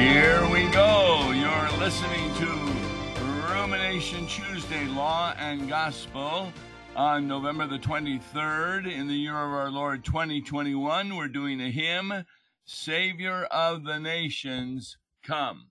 Here we go. You're listening to Rumination Tuesday Law and Gospel on November the 23rd in the year of our Lord 2021. We're doing a hymn, Savior of the Nations, Come.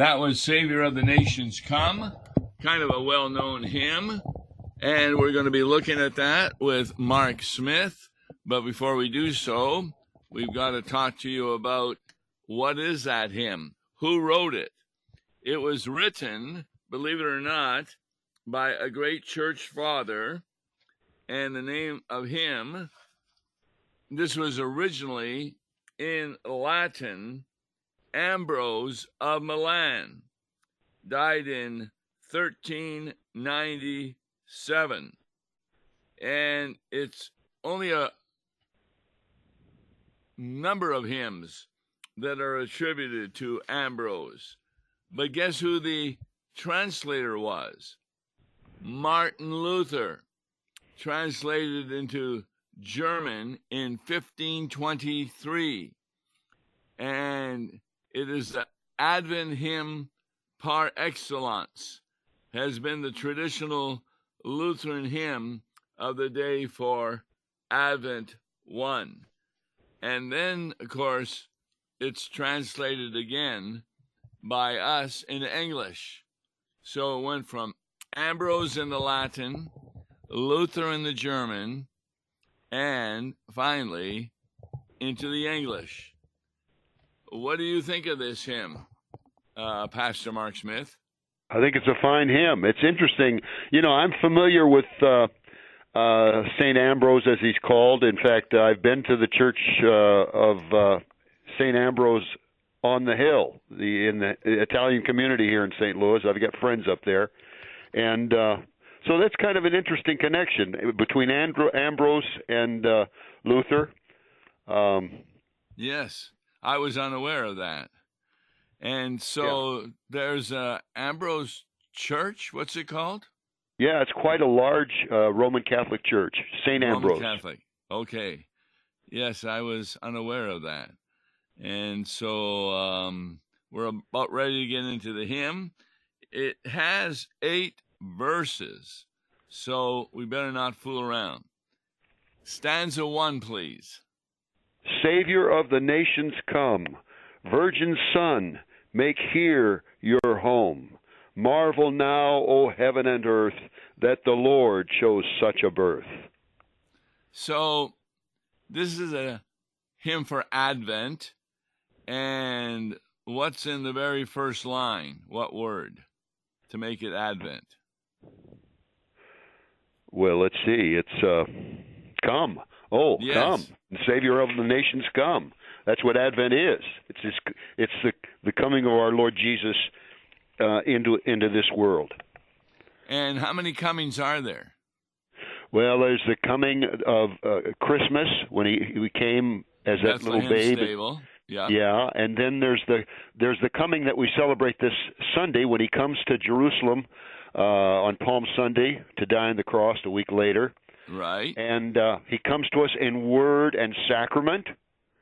That was Savior of the Nations Come, kind of a well known hymn. And we're going to be looking at that with Mark Smith. But before we do so, we've got to talk to you about what is that hymn? Who wrote it? It was written, believe it or not, by a great church father. And the name of him, this was originally in Latin Ambrose of Milan, died in 1397. And it's only a number of hymns that are attributed to Ambrose. But guess who the translator was? Martin Luther, translated into German in 1523. And it is the Advent hymn par excellence, has been the traditional Lutheran hymn of the day for Advent 1. And then, of course, it's translated again by us in English. So it went from Ambrose in the Latin, Luther in the German, and finally into the English. What do you think of this hymn, uh, Pastor Mark Smith? I think it's a fine hymn. It's interesting. You know, I'm familiar with uh, uh, St. Ambrose, as he's called. In fact, I've been to the church uh, of uh, St. Ambrose on the Hill, the in the Italian community here in St. Louis. I've got friends up there, and uh, so that's kind of an interesting connection between Andro- Ambrose and uh, Luther. Um, yes. I was unaware of that. And so yeah. there's a Ambrose Church. What's it called? Yeah, it's quite a large uh, Roman Catholic church, St. Ambrose. Roman Catholic. Okay. Yes, I was unaware of that. And so um, we're about ready to get into the hymn. It has eight verses, so we better not fool around. Stanza one, please. Savior of the nations come, Virgin Son, make here your home. Marvel now, O heaven and earth, that the Lord chose such a birth. So, this is a hymn for Advent, and what's in the very first line? What word to make it Advent? Well, let's see. It's uh, come. Oh, yes. come, the Savior of the nations, come. That's what Advent is. It's this, it's the the coming of our Lord Jesus uh, into into this world. And how many comings are there? Well, there's the coming of uh, Christmas when he he came as that little babe. Stable. Yeah. Yeah, and then there's the there's the coming that we celebrate this Sunday when he comes to Jerusalem uh, on Palm Sunday to die on the cross a week later. Right. And uh, he comes to us in word and sacrament.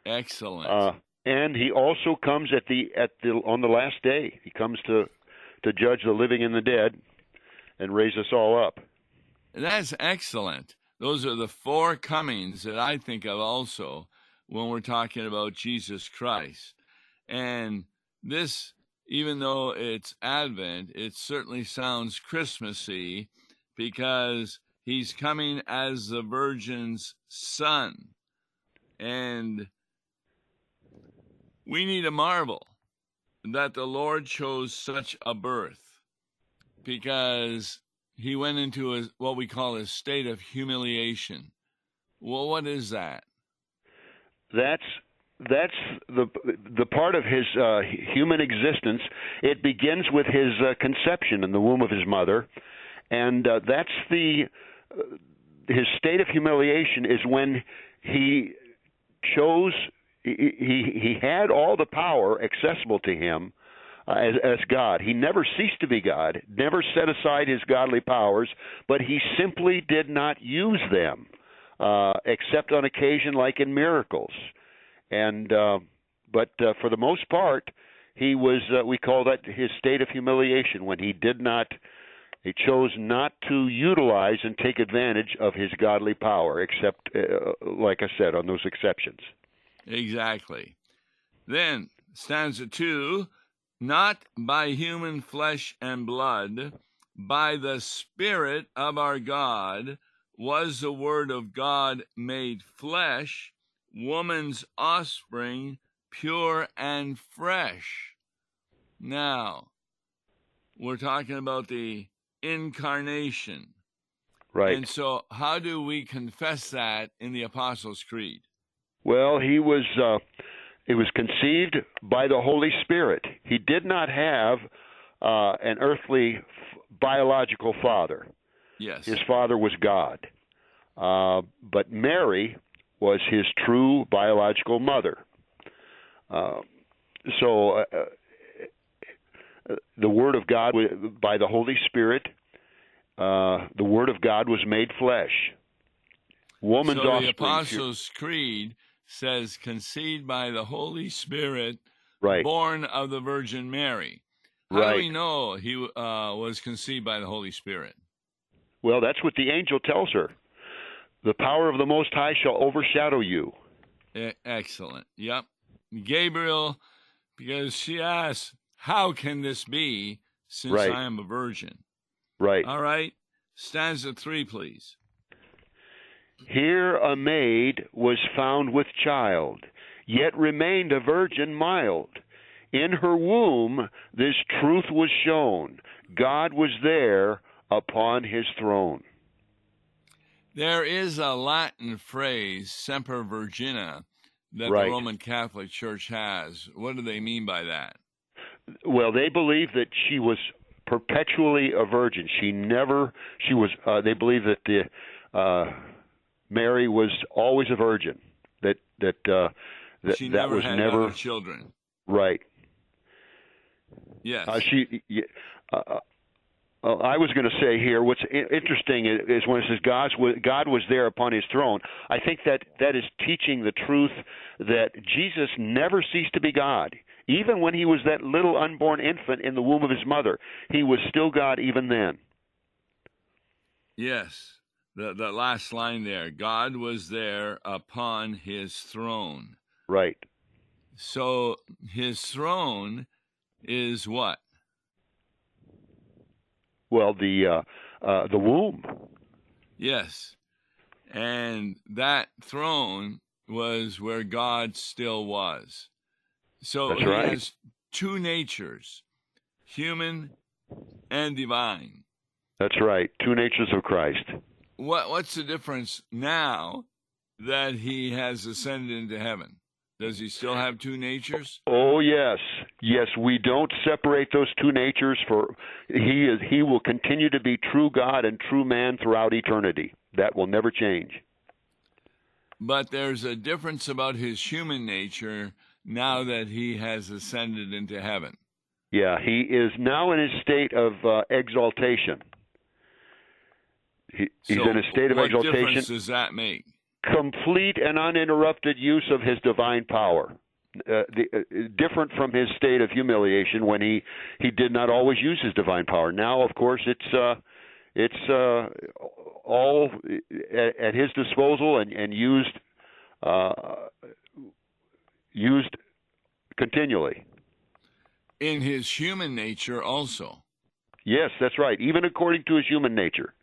Excellent. Uh, and he also comes at the at the on the last day. He comes to to judge the living and the dead and raise us all up. That's excellent. Those are the four comings that I think of also when we're talking about Jesus Christ. And this, even though it's Advent, it certainly sounds Christmassy because He's coming as the Virgin's son. And we need to marvel that the Lord chose such a birth because he went into a, what we call a state of humiliation. Well, what is that? That's that's the the part of his uh, human existence. It begins with his uh, conception in the womb of his mother, and uh, that's the his state of humiliation is when he chose he he, he had all the power accessible to him uh, as, as God. He never ceased to be God, never set aside his godly powers, but he simply did not use them, uh, except on occasion, like in miracles. And uh, but uh, for the most part, he was uh, we call that his state of humiliation when he did not. He chose not to utilize and take advantage of his godly power, except, uh, like I said, on those exceptions. Exactly. Then, stanza two not by human flesh and blood, by the Spirit of our God, was the Word of God made flesh, woman's offspring, pure and fresh. Now, we're talking about the incarnation. Right. And so, how do we confess that in the Apostles' Creed? Well, he was. Uh, it was conceived by the Holy Spirit. He did not have uh, an earthly f- biological father. Yes. His father was God. Uh, but Mary was his true biological mother. Uh, so uh, uh, the Word of God, by the Holy Spirit, uh, the Word of God was made flesh. Woman's so the. Apostles' Creed says, conceived by the Holy Spirit, right. born of the Virgin Mary. How right. do we know he uh, was conceived by the Holy Spirit? Well, that's what the angel tells her. The power of the Most High shall overshadow you. Excellent. Yep. Gabriel, because she asks, How can this be since right. I am a virgin? Right. All right. Stanza three, please. Here a maid was found with child, yet remained a virgin mild. In her womb this truth was shown. God was there upon his throne. There is a Latin phrase, semper virgina, that right. the Roman Catholic Church has. What do they mean by that? Well, they believe that she was perpetually a virgin. She never, she was, uh, they believe that the, uh, Mary was always a virgin. That that uh, that she that was had never children. right. Yes. Uh, she. Uh, uh, I was going to say here. What's interesting is when it says God was God was there upon His throne. I think that that is teaching the truth that Jesus never ceased to be God. Even when he was that little unborn infant in the womb of his mother, he was still God even then. Yes the, the last line there God was there upon his throne. Right. So his throne is what? Well, the uh, uh, the womb. Yes, and that throne was where God still was. So That's he right. has two natures, human and divine. That's right. Two natures of Christ. What what's the difference now that he has ascended into heaven? Does he still have two natures? Oh yes, yes. We don't separate those two natures. For he is he will continue to be true God and true man throughout eternity. That will never change. But there's a difference about his human nature now that he has ascended into heaven. Yeah, he is now in his state of uh, exaltation. He, he's so in a state of what exaltation. difference does that make? Complete and uninterrupted use of his divine power. Uh, the, uh, different from his state of humiliation when he he did not always use his divine power. Now, of course, it's uh, it's uh, all at, at his disposal and and used uh, used continually. In his human nature, also. Yes, that's right. Even according to his human nature.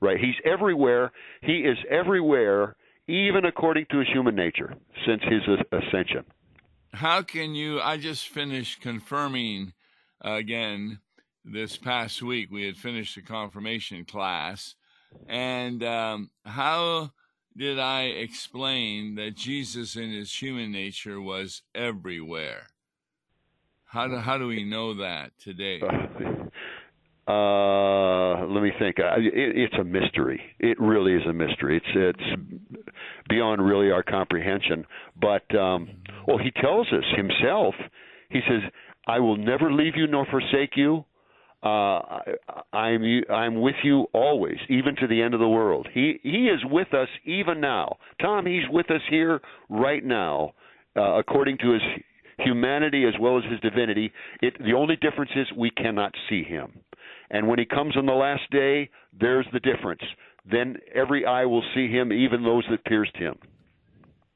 Right. He's everywhere. He is everywhere, even according to his human nature, since his ascension. How can you? I just finished confirming again this past week. We had finished the confirmation class. And um, how did I explain that Jesus in his human nature was everywhere? How do, how do we know that today? Uh, let me think. It, it's a mystery. It really is a mystery. It's it's beyond really our comprehension. But um, well, he tells us himself. He says, "I will never leave you nor forsake you. Uh, I, am I'm with you always, even to the end of the world." He he is with us even now. Tom, he's with us here right now, uh, according to his humanity as well as his divinity. It, the only difference is we cannot see him. And when he comes on the last day, there's the difference. Then every eye will see him, even those that pierced him.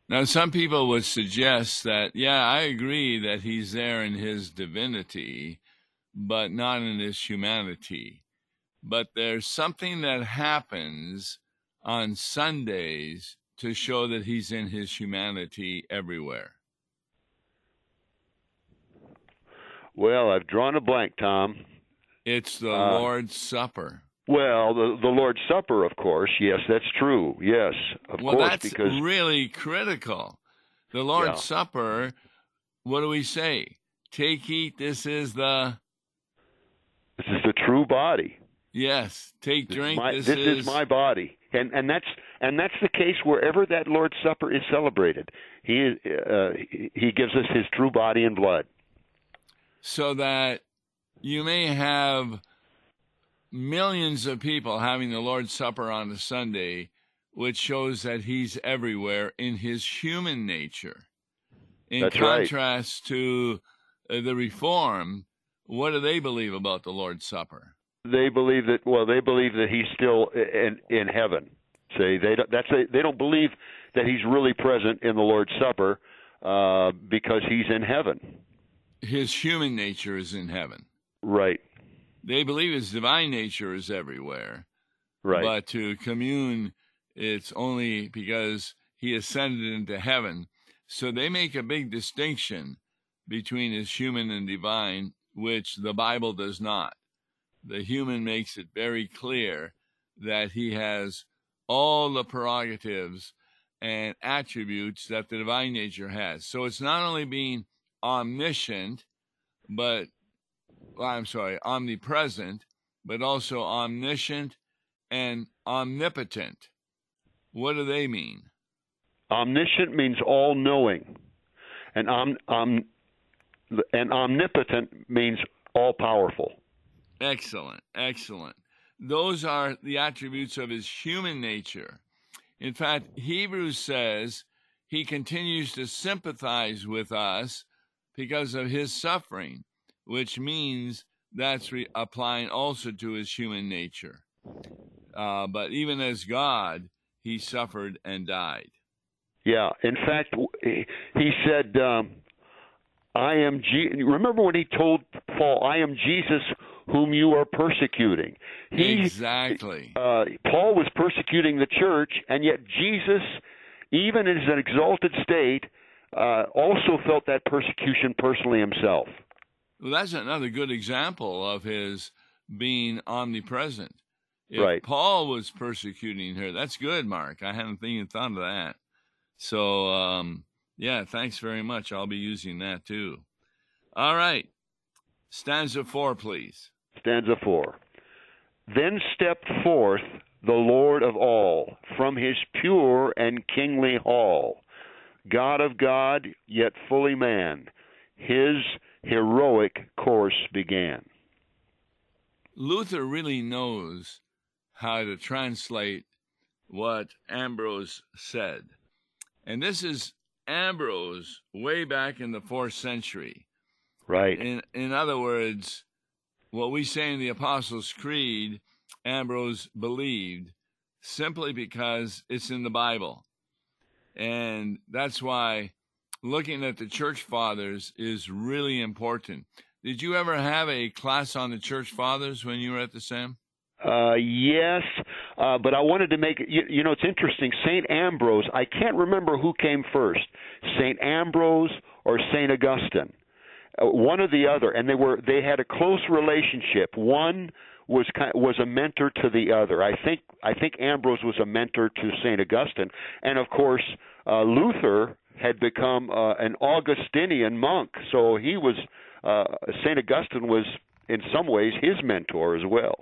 Now, some people would suggest that, yeah, I agree that he's there in his divinity, but not in his humanity. But there's something that happens on Sundays to show that he's in his humanity everywhere. Well, I've drawn a blank, Tom. It's the uh, Lord's Supper. Well, the the Lord's Supper, of course. Yes, that's true. Yes, of well, course. that's because really critical. The Lord's yeah. Supper. What do we say? Take, eat. This is the. This is the true body. Yes, take, drink. My, this, this is... is my body, and and that's and that's the case wherever that Lord's Supper is celebrated. He uh, he gives us his true body and blood. So that you may have millions of people having the Lord's Supper on a Sunday, which shows that he's everywhere in his human nature. In That's contrast right. to uh, the Reform, what do they believe about the Lord's Supper? They believe that well, they believe that he's still in in heaven. Say they don't, that's a, they don't believe that he's really present in the Lord's Supper uh, because he's in heaven. His human nature is in heaven. Right. They believe his divine nature is everywhere. Right. But to commune, it's only because he ascended into heaven. So they make a big distinction between his human and divine, which the Bible does not. The human makes it very clear that he has all the prerogatives and attributes that the divine nature has. So it's not only being omniscient, but well, I'm sorry, omnipresent, but also omniscient and omnipotent. What do they mean? Omniscient means all knowing, and om, om, and omnipotent means all powerful. Excellent, excellent. Those are the attributes of his human nature. In fact, Hebrews says he continues to sympathize with us because of his suffering which means that's re- applying also to his human nature. Uh, but even as God, he suffered and died. Yeah. In fact, he said, um, I am. Je-. Remember when he told Paul, I am Jesus whom you are persecuting. He, exactly. Uh, Paul was persecuting the church, and yet Jesus, even in his exalted state, uh, also felt that persecution personally himself. Well, that's another good example of his being omnipresent. If right. Paul was persecuting her, that's good, Mark. I hadn't even thought of that. So, um, yeah, thanks very much. I'll be using that too. All right. Stanza four, please. Stanza four. Then stepped forth the Lord of all from his pure and kingly hall, God of God, yet fully man. His heroic course began. Luther really knows how to translate what Ambrose said. And this is Ambrose way back in the fourth century. Right. In, in other words, what we say in the Apostles' Creed, Ambrose believed simply because it's in the Bible. And that's why looking at the church fathers is really important. Did you ever have a class on the church fathers when you were at the SAM? Uh, yes, uh, but I wanted to make you, you know it's interesting. Saint Ambrose, I can't remember who came first, Saint Ambrose or Saint Augustine, uh, one or the other, and they were they had a close relationship. One was kind was a mentor to the other. I think I think Ambrose was a mentor to Saint Augustine, and of course uh, Luther had become uh, an Augustinian monk, so he was uh, Saint Augustine was in some ways his mentor as well.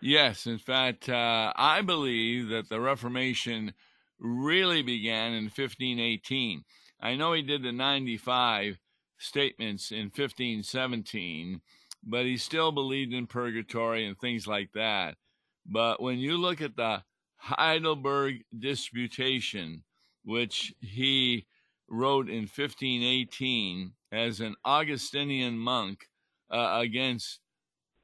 Yes, in fact, uh, I believe that the Reformation really began in 1518. I know he did the 95 statements in 1517, but he still believed in purgatory and things like that. But when you look at the Heidelberg Disputation, which he wrote in 1518 as an Augustinian monk uh, against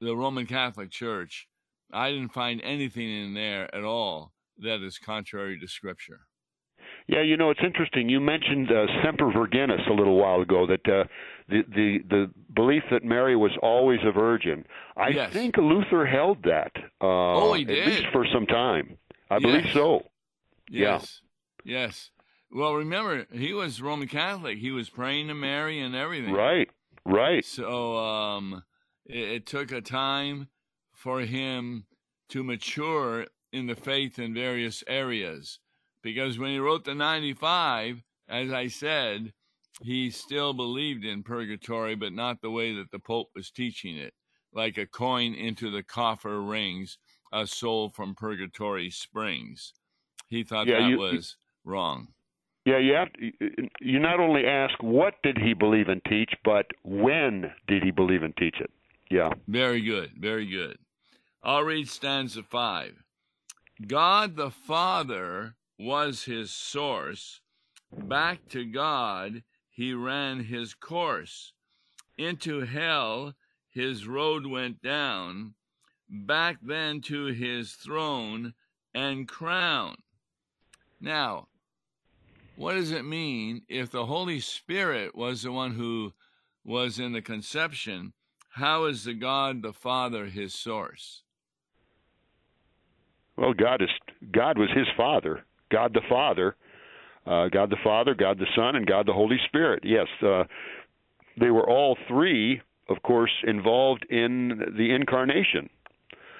the Roman Catholic Church, I didn't find anything in there at all that is contrary to Scripture. Yeah, you know it's interesting. You mentioned uh, semper virginis a little while ago. That uh, the the the belief that Mary was always a virgin. I yes. think Luther held that. Uh, oh, he did. At least for some time. I yes. believe so. Yes. Yeah. Yes. Well, remember he was Roman Catholic. He was praying to Mary and everything. Right. Right. So um, it, it took a time for him to mature in the faith in various areas. Because when he wrote the 95, as I said, he still believed in purgatory, but not the way that the Pope was teaching it. Like a coin into the coffer rings, a soul from purgatory springs. He thought yeah, that you, was wrong. Yeah, you have to, you not only ask what did he believe and teach, but when did he believe and teach it? Yeah. Very good. Very good. I'll read stanza five. God the Father was his source. Back to God he ran his course. Into hell his road went down. Back then to his throne and crown. Now, what does it mean if the Holy Spirit was the one who was in the conception? How is the God the Father his source? Well, God is God was his father, God the Father, uh, God the Father, God the Son, and God the Holy Spirit. Yes, uh, they were all three, of course, involved in the incarnation.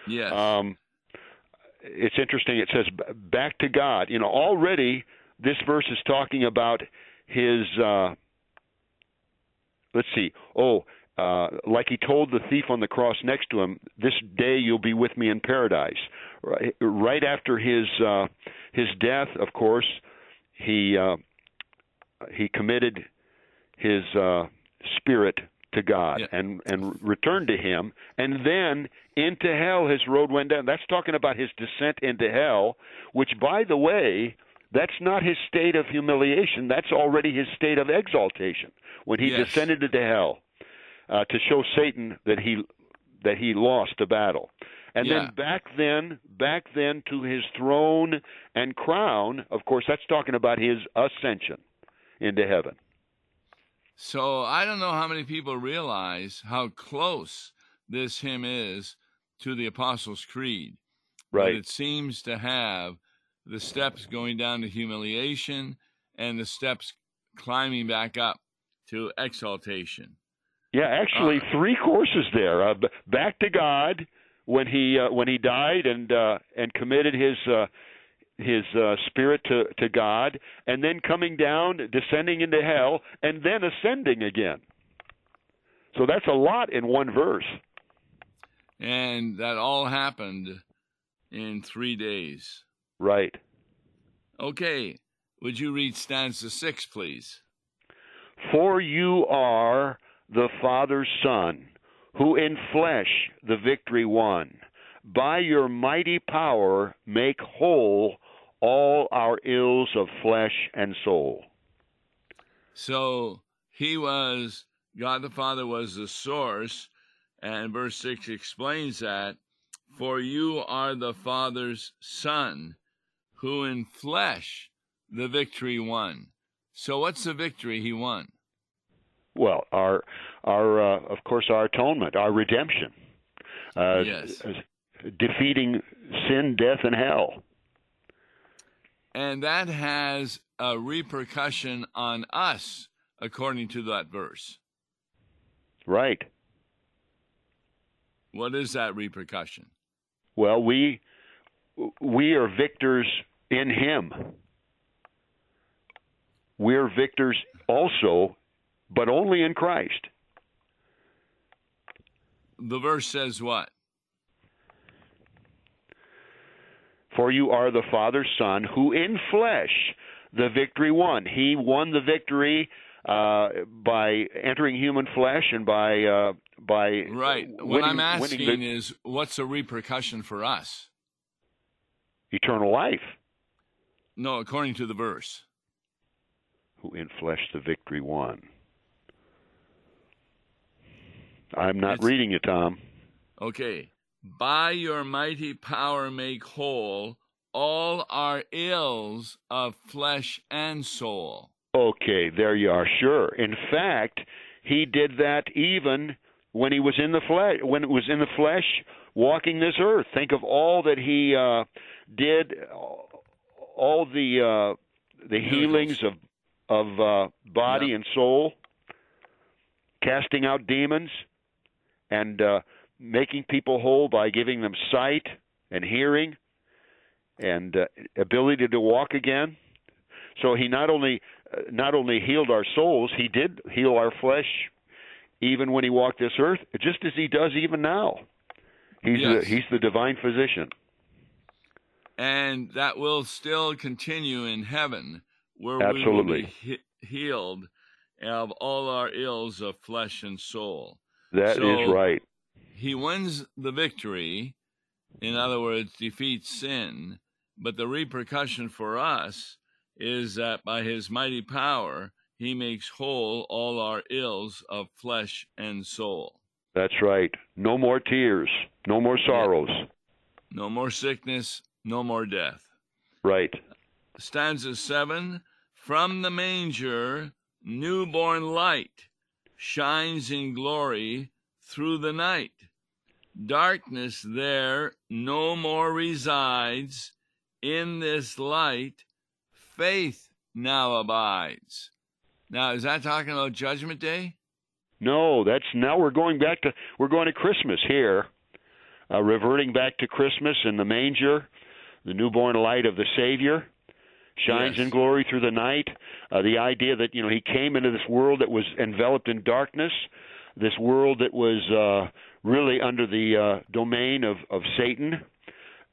Yes. Um, it's interesting. It says back to God. You know, already this verse is talking about his. Uh, let's see. Oh, uh, like he told the thief on the cross next to him, "This day you'll be with me in paradise." Right, right after his uh, his death, of course, he uh, he committed his uh, spirit to God yeah. and and returned to Him, and then into hell his road went down. That's talking about his descent into hell, which, by the way, that's not his state of humiliation. That's already his state of exaltation when he yes. descended into hell uh, to show Satan that he that he lost the battle. And yeah. then back then, back then to his throne and crown. Of course, that's talking about his ascension into heaven. So I don't know how many people realize how close this hymn is to the Apostles' Creed. Right. But it seems to have the steps going down to humiliation and the steps climbing back up to exaltation. Yeah, actually, uh, three courses there. Uh, back to God when he uh, when he died and uh, and committed his uh, his uh, spirit to to God, and then coming down, descending into hell, and then ascending again. So that's a lot in one verse. And that all happened in three days. Right. Okay. Would you read stanza six, please? For you are the Father's Son, who in flesh the victory won. By your mighty power make whole all our ills of flesh and soul. So he was, God the Father was the source, and verse 6 explains that. For you are the Father's Son, who in flesh the victory won. So what's the victory he won? Well, our our uh, of course our atonement, our redemption, uh, yes. defeating sin, death, and hell. And that has a repercussion on us, according to that verse. Right. What is that repercussion? Well, we we are victors in him. We're victors also, but only in Christ. The verse says what? For you are the Father's Son, who in flesh the victory won. He won the victory uh, by entering human flesh and by uh, by right. Winning, what I'm asking the, is, what's the repercussion for us? Eternal life. No, according to the verse. Who in flesh the victory won. I'm not It's- reading you, Tom. Okay. By your mighty power make whole all our ills of flesh and soul. Okay, there you are. Sure. In fact, he did that even when he was in the flesh. When it was in the flesh, walking this earth. Think of all that he uh, did, all the uh, the healings of of uh, body Yeah. and soul, casting out demons, and uh, making people whole by giving them sight and hearing, and uh, ability to walk again. So he not only uh, not only healed our souls, he did heal our flesh, even when he walked this earth, just as he does even now. He's Yes. the, he's the divine physician. And that will still continue in heaven, where we Absolutely. will be he- healed of all our ills of flesh and soul. That is So- right. He wins the victory, in other words, defeats sin, but the repercussion for us is that by his mighty power, he makes whole all our ills of flesh and soul. That's right. No more tears. No more sorrows. No more sickness, no more death. Right. stanza 7 From the manger, newborn light shines in glory through the night. Darkness there no more resides. In this light, faith now abides. Now, is that talking about Judgment Day? No, that's now we're going back to we're going to Christmas here, uh, reverting back to Christmas in the manger, the newborn light of the Savior shines Yes. in glory through the night. Uh, the idea that you know he came into this world that was enveloped in darkness, this world that was uh, really under the uh, domain of of Satan.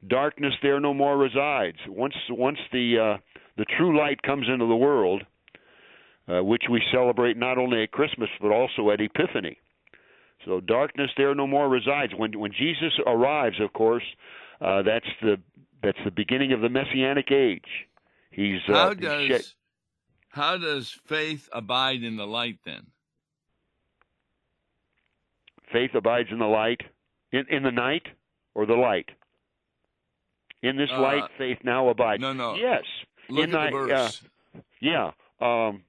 Darkness there no more resides. Once once the uh, the true light comes into the world, uh, which we celebrate not only at Christmas but also at Epiphany. So darkness there no more resides. When when Jesus arrives, of course, uh, that's the that's the beginning of the messianic age. He's uh, How he's does shed- how does faith abide in the light then? faith abides in the light, in in the night or the light. In this Uh, light, faith now abides. no, no. Yes. Look in at the uh, verse. Yeah. Um,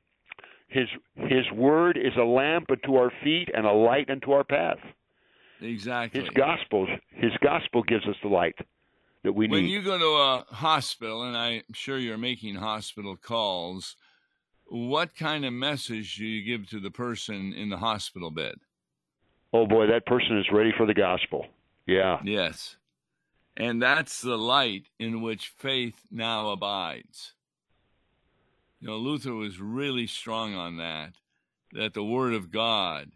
his his word is a lamp unto our feet and a light unto our path. exactly. His gospel his gospel gives us the light that we when need. you go to a hospital, and I'm sure you're making hospital calls, what kind of message do you give to the person in the hospital bed? oh boy, that person is ready for the gospel. Yeah. Yes. And that's the light in which faith now abides. You know, Luther was really strong on that, that the Word of God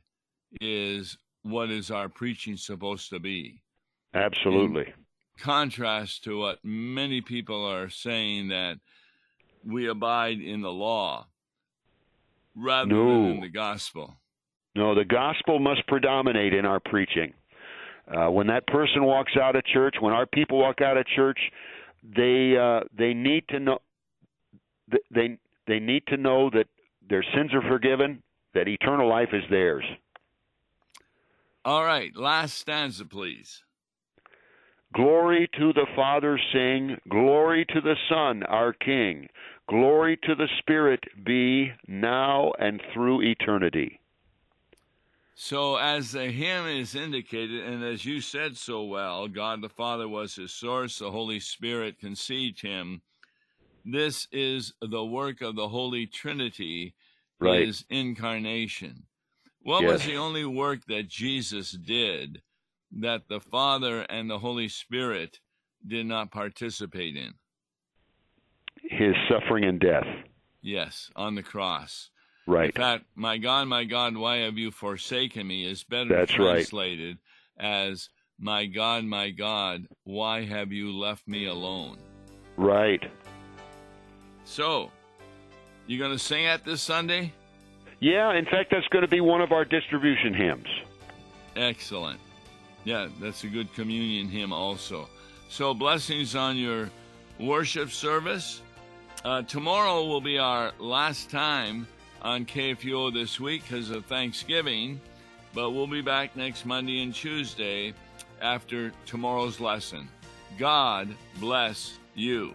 is what is our preaching supposed to be. Absolutely. Contrast to what many people are saying that we abide in the law rather No. than in the gospel. No, the gospel must predominate in our preaching. Uh, when that person walks out of church, when our people walk out of church, they uh, they need to know they they need to know that their sins are forgiven, that eternal life is theirs. All right, last stanza, please. Glory to the Father, sing. Glory to the Son, our King. Glory to the Spirit be now and through eternity. So, as the hymn is indicated, and as you said so well, God the Father was his source, the Holy Spirit conceived him. This is the work of the Holy Trinity, Right. his incarnation. What was the only work that Jesus did that the Father and the Holy Spirit did not participate in. His suffering and death. Yes, on the cross. Right. In fact, my God, my God, why have you forsaken me is better That's translated right. as my God, my God, why have you left me alone? Right. So, you going to sing at this Sunday? Yeah, in fact, that's going to be one of our distribution hymns. Excellent. Yeah, that's a good communion hymn also. So, blessings on your worship service. Uh, tomorrow will be our last time on KFUO this week because of Thanksgiving, but we'll be back next Monday and Tuesday after tomorrow's lesson. God bless you.